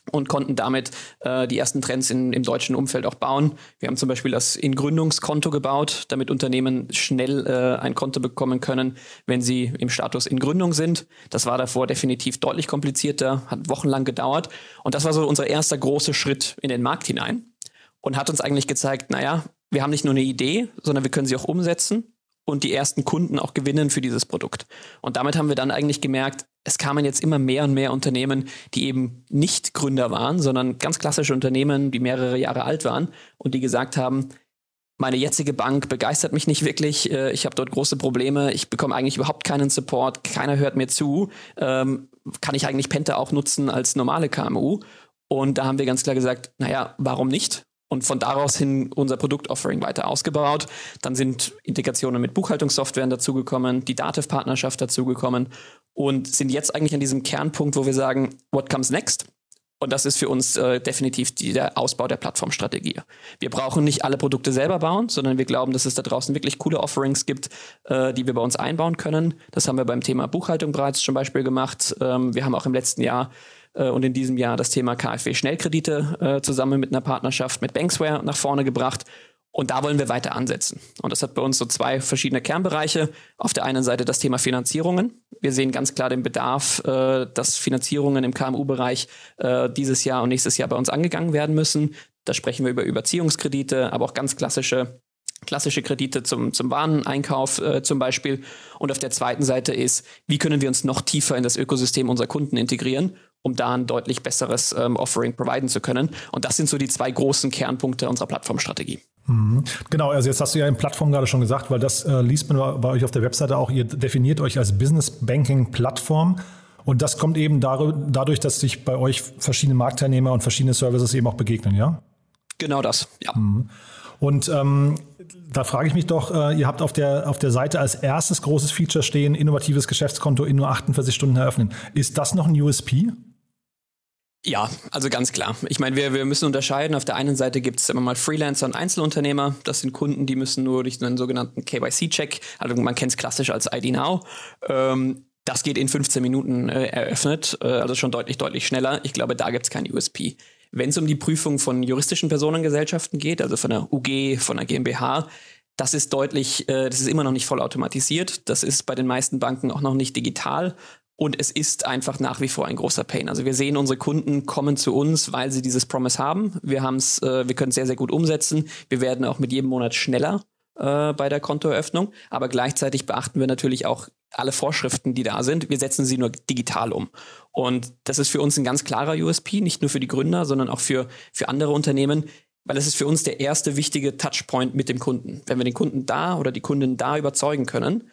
und konnten damit äh, die ersten Trends in, im deutschen Umfeld auch bauen. Wir haben zum Beispiel das In-Gründungskonto gebaut, damit Unternehmen schnell äh, ein Konto bekommen können, wenn sie im Status in Gründung sind. Das war davor definitiv deutlich komplizierter, hat wochenlang gedauert. Und das war so unser erster großer Schritt in den Markt hinein und hat uns eigentlich gezeigt, naja, wir haben nicht nur eine Idee, sondern wir können sie auch umsetzen und die ersten Kunden auch gewinnen für dieses Produkt. Und damit haben wir dann eigentlich gemerkt, es kamen jetzt immer mehr und mehr Unternehmen, die eben nicht Gründer waren, sondern ganz klassische Unternehmen, die mehrere Jahre alt waren und die gesagt haben, meine jetzige Bank begeistert mich nicht wirklich. Äh, ich habe dort große Probleme. Ich bekomme eigentlich überhaupt keinen Support. Keiner hört mir zu. Ähm, kann ich eigentlich Penta auch nutzen als normale KMU? Und da haben wir ganz klar gesagt, naja, warum nicht? Und von daraus hin unser Produktoffering weiter ausgebaut. Dann sind Integrationen mit Buchhaltungssoftwaren dazugekommen, die Dativ-Partnerschaft dazugekommen und sind jetzt eigentlich an diesem Kernpunkt, wo wir sagen, what comes next? Und das ist für uns äh, definitiv die, der Ausbau der Plattformstrategie. Wir brauchen nicht alle Produkte selber bauen, sondern wir glauben, dass es da draußen wirklich coole Offerings gibt, äh, die wir bei uns einbauen können. Das haben wir beim Thema Buchhaltung bereits zum Beispiel gemacht. Ähm, wir haben auch im letzten Jahr und in diesem Jahr das Thema KfW-Schnellkredite äh, zusammen mit einer Partnerschaft mit Banksware nach vorne gebracht. Und da wollen wir weiter ansetzen. Und das hat bei uns so zwei verschiedene Kernbereiche. Auf der einen Seite das Thema Finanzierungen. Wir sehen ganz klar den Bedarf, äh, dass Finanzierungen im KMU-Bereich äh, dieses Jahr und nächstes Jahr bei uns angegangen werden müssen. Da sprechen wir über Überziehungskredite, aber auch ganz klassische klassische Kredite zum, zum Wareneinkauf äh, zum Beispiel. Und auf der zweiten Seite ist, wie können wir uns noch tiefer in das Ökosystem unserer Kunden integrieren um da ein deutlich besseres ähm, Offering providen zu können. Und das sind so die zwei großen Kernpunkte unserer Plattformstrategie. Mhm. Genau, also jetzt hast du ja in Plattform gerade schon gesagt, weil das äh, liest man bei euch auf der Webseite auch, ihr definiert euch als Business Banking Plattform. Und das kommt eben dadurch, dass sich bei euch verschiedene Marktteilnehmer und verschiedene Services eben auch begegnen, ja? Genau das, ja. Mhm. Und ähm, da frage ich mich doch, äh, ihr habt auf der, auf der Seite als erstes großes Feature stehen, innovatives Geschäftskonto in nur 48 Stunden eröffnen. Ist das noch ein USP? Ja, also ganz klar. Ich meine, wir, wir müssen unterscheiden. Auf der einen Seite gibt es immer mal Freelancer und Einzelunternehmer. Das sind Kunden, die müssen nur durch einen sogenannten KYC-Check, also man kennt es klassisch als ID Now. Ähm, das geht in 15 Minuten äh, eröffnet, äh, also schon deutlich, deutlich schneller. Ich glaube, da gibt es kein USP. Wenn es um die Prüfung von juristischen Personengesellschaften geht, also von der UG, von der GmbH, das ist deutlich, äh, das ist immer noch nicht voll automatisiert. Das ist bei den meisten Banken auch noch nicht digital. Und es ist einfach nach wie vor ein großer Pain. Also wir sehen, unsere Kunden kommen zu uns, weil sie dieses Promise haben. Wir haben es, äh, wir können es sehr, sehr gut umsetzen. Wir werden auch mit jedem Monat schneller äh, bei der Kontoeröffnung. Aber gleichzeitig beachten wir natürlich auch alle Vorschriften, die da sind. Wir setzen sie nur digital um. Und das ist für uns ein ganz klarer USP, nicht nur für die Gründer, sondern auch für, für andere Unternehmen, weil das ist für uns der erste wichtige Touchpoint mit dem Kunden. Wenn wir den Kunden da oder die Kundin da überzeugen können,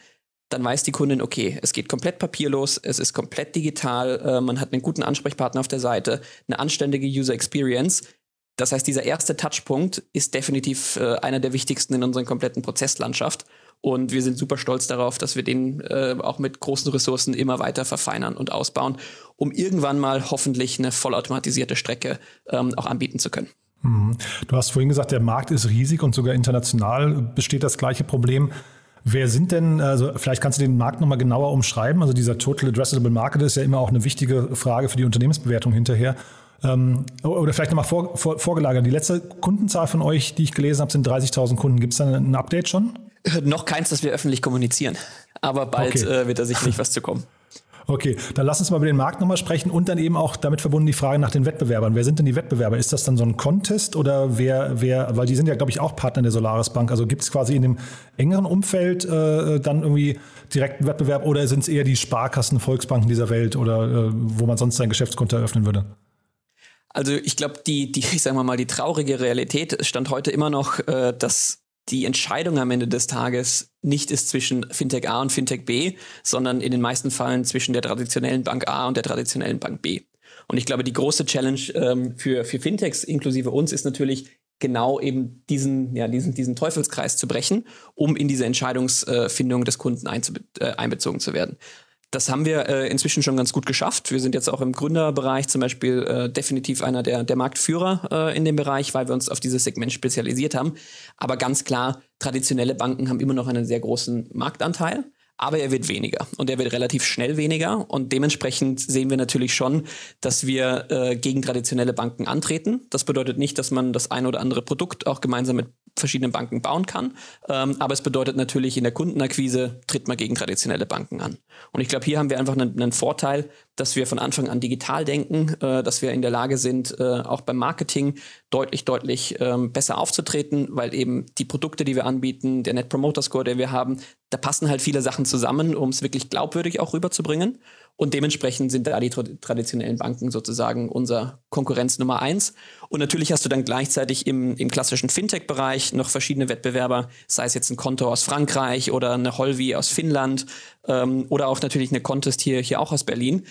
dann weiß die Kundin, okay, es geht komplett papierlos, es ist komplett digital, äh, man hat einen guten Ansprechpartner auf der Seite, eine anständige User Experience. Das heißt, dieser erste Touchpunkt ist definitiv äh, einer der wichtigsten in unserer kompletten Prozesslandschaft. Und wir sind super stolz darauf, dass wir den äh, auch mit großen Ressourcen immer weiter verfeinern und ausbauen, um irgendwann mal hoffentlich eine vollautomatisierte Strecke ähm, auch anbieten zu können. Mhm. Du hast vorhin gesagt, der Markt ist riesig und sogar international besteht das gleiche Problem. Wer sind denn, also vielleicht kannst du den Markt nochmal genauer umschreiben. Also dieser Total Addressable Market ist ja immer auch eine wichtige Frage für die Unternehmensbewertung hinterher. Ähm, oder vielleicht nochmal vor, vor, vorgelagert. Die letzte Kundenzahl von euch, die ich gelesen habe, sind 30.000 Kunden. Gibt es da ein Update schon? Noch keins, das wir öffentlich kommunizieren. Aber bald okay. äh, wird da sicherlich was zu kommen. Okay, dann lass uns mal über den Markt nochmal sprechen und dann eben auch damit verbunden die Frage nach den Wettbewerbern. Wer sind denn die Wettbewerber? Ist das dann so ein Contest oder wer, wer, weil die sind ja, glaube ich, auch Partner der Solaris Bank. Also gibt es quasi in dem engeren Umfeld äh, dann irgendwie direkten Wettbewerb oder sind es eher die Sparkassen, Volksbanken dieser Welt oder äh, wo man sonst sein Geschäftskonto eröffnen würde? Also ich glaube, die, die, ich sage mal, die traurige Realität stand heute immer noch, äh, dass die Entscheidung am Ende des Tages nicht ist zwischen Fintech A und Fintech B, sondern in den meisten Fällen zwischen der traditionellen Bank A und der traditionellen Bank B. Und ich glaube, die große Challenge ähm, für, für Fintechs inklusive uns ist natürlich genau eben diesen, ja, diesen, diesen Teufelskreis zu brechen, um in diese Entscheidungsfindung des Kunden äh, einbezogen zu werden. Das haben wir äh, inzwischen schon ganz gut geschafft. Wir sind jetzt auch im Gründerbereich zum Beispiel äh, definitiv einer der, der Marktführer äh, in dem Bereich, weil wir uns auf dieses Segment spezialisiert haben. Aber ganz klar, traditionelle Banken haben immer noch einen sehr großen Marktanteil. Aber er wird weniger und er wird relativ schnell weniger. Und dementsprechend sehen wir natürlich schon, dass wir äh, gegen traditionelle Banken antreten. Das bedeutet nicht, dass man das ein oder andere Produkt auch gemeinsam mit verschiedenen Banken bauen kann. Ähm, aber es bedeutet natürlich, in der Kundenakquise tritt man gegen traditionelle Banken an. Und ich glaube, hier haben wir einfach einen, einen, Vorteil, dass wir von Anfang an digital denken, äh, dass wir in der Lage sind, äh, auch beim Marketing deutlich, deutlich ähm, besser aufzutreten, weil eben die Produkte, die wir anbieten, der Net Promoter Score, den wir haben, da passen halt viele Sachen zusammen, um es wirklich glaubwürdig auch rüberzubringen. Und dementsprechend sind da die traditionellen Banken sozusagen unser Konkurrenz Nummer eins. Und natürlich hast du dann gleichzeitig im, im klassischen Fintech-Bereich noch verschiedene Wettbewerber, sei es jetzt ein Konto aus Frankreich oder eine Holvi aus Finnland ähm, oder auch natürlich eine Contest hier, hier auch aus Berlin.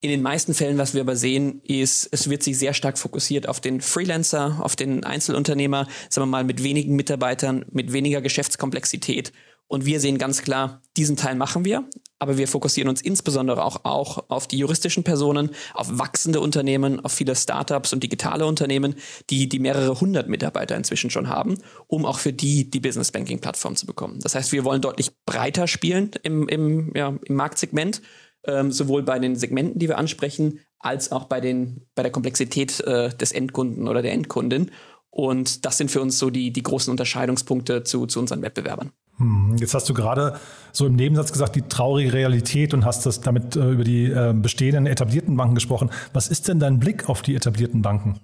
In den meisten Fällen, was wir aber sehen, ist, es wird sich sehr stark fokussiert auf den Freelancer, auf den Einzelunternehmer, sagen wir mal, mit wenigen Mitarbeitern, mit weniger Geschäftskomplexität und wir sehen ganz klar, diesen Teil machen wir, aber wir fokussieren uns insbesondere auch, auch auf die juristischen Personen, auf wachsende Unternehmen, auf viele Startups und digitale Unternehmen, die, die mehrere hundert Mitarbeiter inzwischen schon haben, um auch für die die Business Banking Plattform zu bekommen. Das heißt, wir wollen deutlich breiter spielen im, im, ja, im Marktsegment, ähm, sowohl bei den Segmenten, die wir ansprechen, als auch bei, den, bei der Komplexität äh, des Endkunden oder der Endkundin. Und das sind für uns so die, die großen Unterscheidungspunkte zu, zu unseren Wettbewerbern. Hm, jetzt hast du gerade so im Nebensatz gesagt, die traurige Realität und hast das damit äh, über die äh, bestehenden etablierten Banken gesprochen. Was ist denn dein Blick auf die etablierten Banken?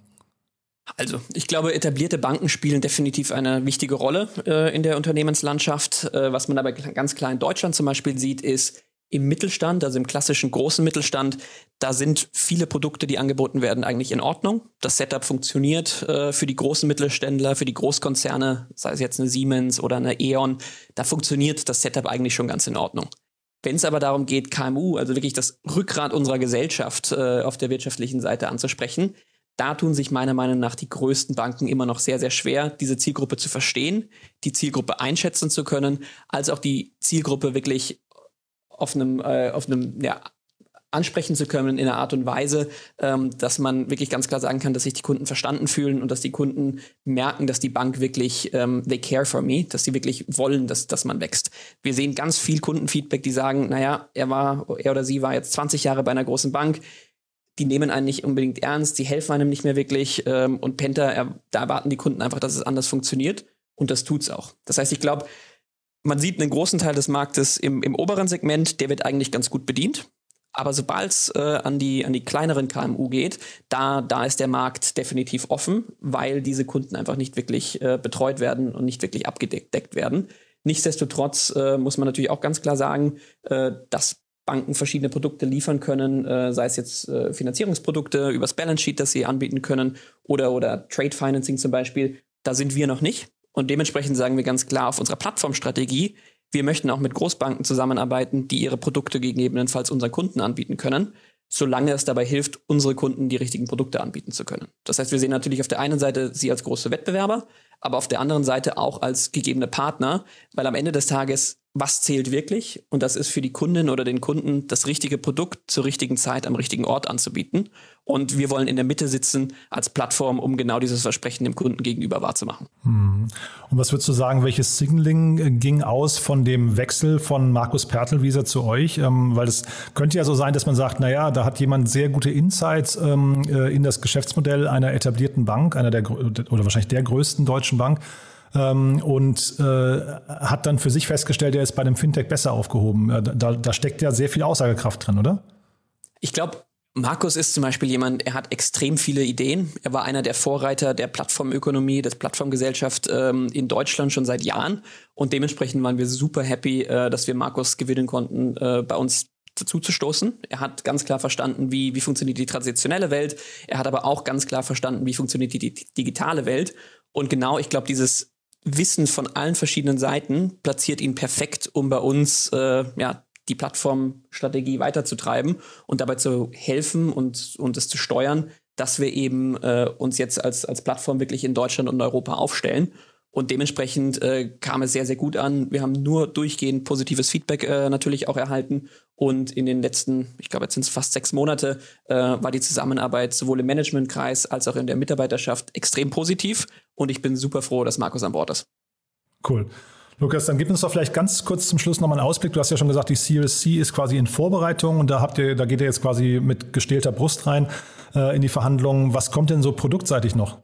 Also, ich glaube, etablierte Banken spielen definitiv eine wichtige Rolle äh, in der Unternehmenslandschaft. Äh, was man aber ganz klar in Deutschland zum Beispiel sieht, ist, Im Mittelstand, also im klassischen großen Mittelstand, da sind viele Produkte, die angeboten werden, eigentlich in Ordnung. Das Setup funktioniert äh, für die großen Mittelständler, für die Großkonzerne, sei es jetzt eine Siemens oder eine E.ON, da funktioniert das Setup eigentlich schon ganz in Ordnung. Wenn es aber darum geht, KMU, also wirklich das Rückgrat unserer Gesellschaft äh, auf der wirtschaftlichen Seite anzusprechen, da tun sich meiner Meinung nach die größten Banken immer noch sehr, sehr schwer, diese Zielgruppe zu verstehen, die Zielgruppe einschätzen zu können, als auch die Zielgruppe wirklich auf einem, äh, auf einem ja, ansprechen zu können in einer Art und Weise, ähm, dass man wirklich ganz klar sagen kann, dass sich die Kunden verstanden fühlen und dass die Kunden merken, dass die Bank wirklich, ähm, they care for me, dass sie wirklich wollen, dass, dass man wächst. Wir sehen ganz viel Kundenfeedback, die sagen, naja, er war, er oder sie war jetzt 20 Jahre bei einer großen Bank, die nehmen einen nicht unbedingt ernst, die helfen einem nicht mehr wirklich ähm, und Penta, er, da erwarten die Kunden einfach, dass es anders funktioniert und das tut's auch. Das heißt, ich glaube, man sieht einen großen Teil des Marktes im, im oberen Segment, der wird eigentlich ganz gut bedient. Aber sobald es äh, an, die, an die kleineren KMU geht, da, da ist der Markt definitiv offen, weil diese Kunden einfach nicht wirklich äh, betreut werden und nicht wirklich abgedeckt werden. Nichtsdestotrotz äh, muss man natürlich auch ganz klar sagen, äh, dass Banken verschiedene Produkte liefern können, äh, sei es jetzt äh, Finanzierungsprodukte übers Balance Sheet, das sie anbieten können, oder, oder Trade Financing zum Beispiel. Da sind wir noch nicht. Und dementsprechend sagen wir ganz klar auf unserer Plattformstrategie, wir möchten auch mit Großbanken zusammenarbeiten, die ihre Produkte gegebenenfalls unseren Kunden anbieten können, solange es dabei hilft, unsere Kunden die richtigen Produkte anbieten zu können. Das heißt, wir sehen natürlich auf der einen Seite sie als große Wettbewerber, aber auf der anderen Seite auch als gegebene Partner, weil am Ende des Tages was zählt wirklich? Und das ist für die Kundin oder den Kunden das richtige Produkt zur richtigen Zeit am richtigen Ort anzubieten. Und wir wollen in der Mitte sitzen als Plattform, um genau dieses Versprechen dem Kunden gegenüber wahrzumachen. Hm. Und was würdest du sagen, welches Signaling äh, ging aus von dem Wechsel von Markus Pertelwieser zu euch? Ähm, weil es könnte ja so sein, dass man sagt, naja, da hat jemand sehr gute Insights ähm, äh, in das Geschäftsmodell einer etablierten Bank, einer der oder wahrscheinlich der größten deutschen Bank ähm, und äh, hat dann für sich festgestellt, er ist bei dem Fintech besser aufgehoben. Da, da steckt ja sehr viel Aussagekraft drin, oder? Ich glaube, Markus ist zum Beispiel jemand, er hat extrem viele Ideen. Er war einer der Vorreiter der Plattformökonomie, des Plattformgesellschaft ähm, in Deutschland schon seit Jahren. Und dementsprechend waren wir super happy, äh, dass wir Markus gewinnen konnten, äh, bei uns dazu zu stoßen. Er hat ganz klar verstanden, wie, wie funktioniert die traditionelle Welt. Er hat aber auch ganz klar verstanden, wie funktioniert die, die digitale Welt. Und genau, ich glaube, dieses Wissen von allen verschiedenen Seiten platziert ihn perfekt, um bei uns äh, ja, die Plattformstrategie weiterzutreiben und dabei zu helfen und, und es zu steuern, dass wir eben äh, uns jetzt als, als Plattform wirklich in Deutschland und Europa aufstellen. Und dementsprechend äh, kam es sehr, sehr gut an. Wir haben nur durchgehend positives Feedback äh, natürlich auch erhalten. Und in den letzten, ich glaube, jetzt sind es fast sechs Monate, äh, war die Zusammenarbeit sowohl im Managementkreis als auch in der Mitarbeiterschaft extrem positiv. Und ich bin super froh, dass Markus an Bord ist. Cool. Lukas, dann gib uns doch vielleicht ganz kurz zum Schluss nochmal einen Ausblick. Du hast ja schon gesagt, die Series C ist quasi in Vorbereitung und da habt ihr, da geht ihr jetzt quasi mit gestählter Brust rein äh, in die Verhandlungen. Was kommt denn so produktseitig noch?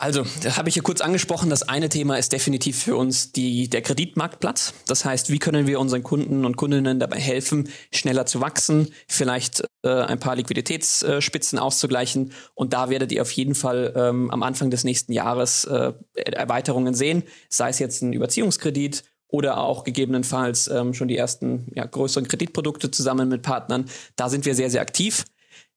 Also, das habe ich hier kurz angesprochen. Das eine Thema ist definitiv für uns die, der Kreditmarktplatz. Das heißt, wie können wir unseren Kunden und Kundinnen dabei helfen, schneller zu wachsen, vielleicht äh, ein paar Liquiditätsspitzen äh, auszugleichen. Und da werdet ihr auf jeden Fall ähm, am Anfang des nächsten Jahres äh, Erweiterungen sehen, sei es jetzt ein Überziehungskredit oder auch gegebenenfalls ähm, schon die ersten ja, größeren Kreditprodukte zusammen mit Partnern. Da sind wir sehr, sehr aktiv.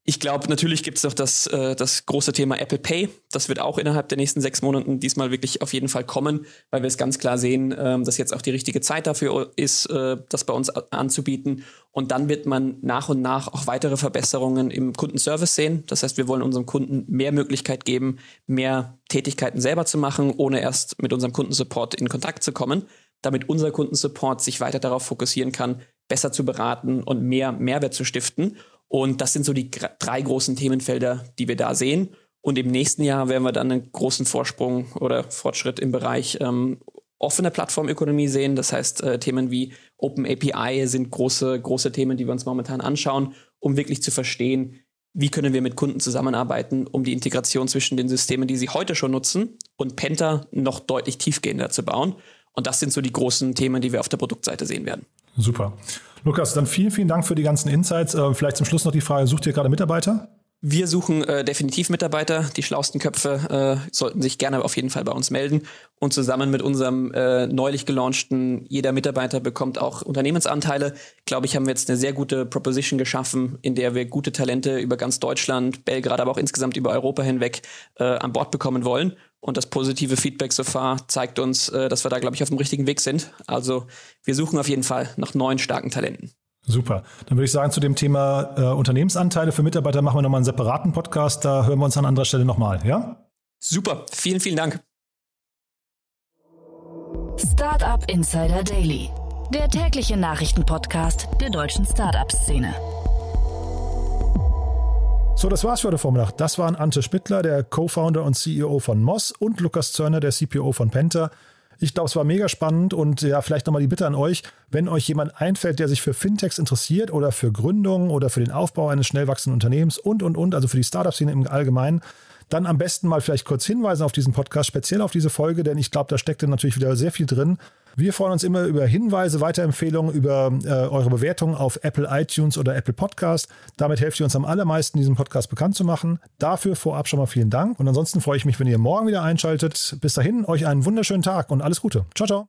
Ich glaube, natürlich gibt es noch das, äh, das große Thema Apple Pay. Das wird auch innerhalb der nächsten sechs Monaten diesmal wirklich auf jeden Fall kommen, weil wir es ganz klar sehen, ähm, dass jetzt auch die richtige Zeit dafür ist, äh, das bei uns anzubieten. Und dann wird man nach und nach auch weitere Verbesserungen im Kundenservice sehen. Das heißt, wir wollen unserem Kunden mehr Möglichkeit geben, mehr Tätigkeiten selber zu machen, ohne erst mit unserem Kundensupport in Kontakt zu kommen, damit unser Kundensupport sich weiter darauf fokussieren kann, besser zu beraten und mehr Mehrwert zu stiften. Und das sind so die drei großen Themenfelder, die wir da sehen. Und im nächsten Jahr werden wir dann einen großen Vorsprung oder Fortschritt im Bereich ähm, offene Plattformökonomie sehen. Das heißt, äh, Themen wie Open API sind große, große Themen, die wir uns momentan anschauen, um wirklich zu verstehen, wie können wir mit Kunden zusammenarbeiten, um die Integration zwischen den Systemen, die sie heute schon nutzen, und Penta noch deutlich tiefgehender zu bauen. Und das sind so die großen Themen, die wir auf der Produktseite sehen werden. Super. Lukas, dann vielen, vielen Dank für die ganzen Insights. Äh, vielleicht zum Schluss noch die Frage, sucht ihr gerade Mitarbeiter? Wir suchen äh, definitiv Mitarbeiter. Die schlausten Köpfe äh, sollten sich gerne auf jeden Fall bei uns melden. Und zusammen mit unserem äh, neulich gelaunchten Jeder Mitarbeiter bekommt auch Unternehmensanteile, glaube ich, haben wir jetzt eine sehr gute Proposition geschaffen, in der wir gute Talente über ganz Deutschland, Belgrad, aber auch insgesamt über Europa hinweg äh, an Bord bekommen wollen. Und das positive Feedback so far zeigt uns, äh, dass wir da, glaube ich, auf dem richtigen Weg sind. Also wir suchen auf jeden Fall nach neuen starken Talenten. Super. Dann würde ich sagen, zu dem Thema äh, Unternehmensanteile für Mitarbeiter machen wir nochmal einen separaten Podcast. Da hören wir uns an anderer Stelle nochmal, ja? Super. Vielen, vielen Dank. Startup Insider Daily, der tägliche Nachrichtenpodcast der deutschen Startup-Szene. So, das war's für heute Vormittag. Das waren Ante Spittler, der Co-Founder und CEO von Moss und Lukas Zörner, der CPO von Penta. Ich glaube, es war mega spannend und ja, vielleicht nochmal die Bitte an euch, wenn euch jemand einfällt, der sich für Fintechs interessiert oder für Gründung oder für den Aufbau eines schnell wachsenden Unternehmens und, und, und, also für die Startup-Szene im Allgemeinen, dann am besten mal vielleicht kurz hinweisen auf diesen Podcast, speziell auf diese Folge, denn ich glaube, da steckt dann natürlich wieder sehr viel drin. Wir freuen uns immer über Hinweise, Weiterempfehlungen, über äh, eure Bewertungen auf Apple iTunes oder Apple Podcast. Damit helft ihr uns am allermeisten, diesen Podcast bekannt zu machen. Dafür vorab schon mal vielen Dank. Und ansonsten freue ich mich, wenn ihr morgen wieder einschaltet. Bis dahin, euch einen wunderschönen Tag und alles Gute. Ciao, ciao.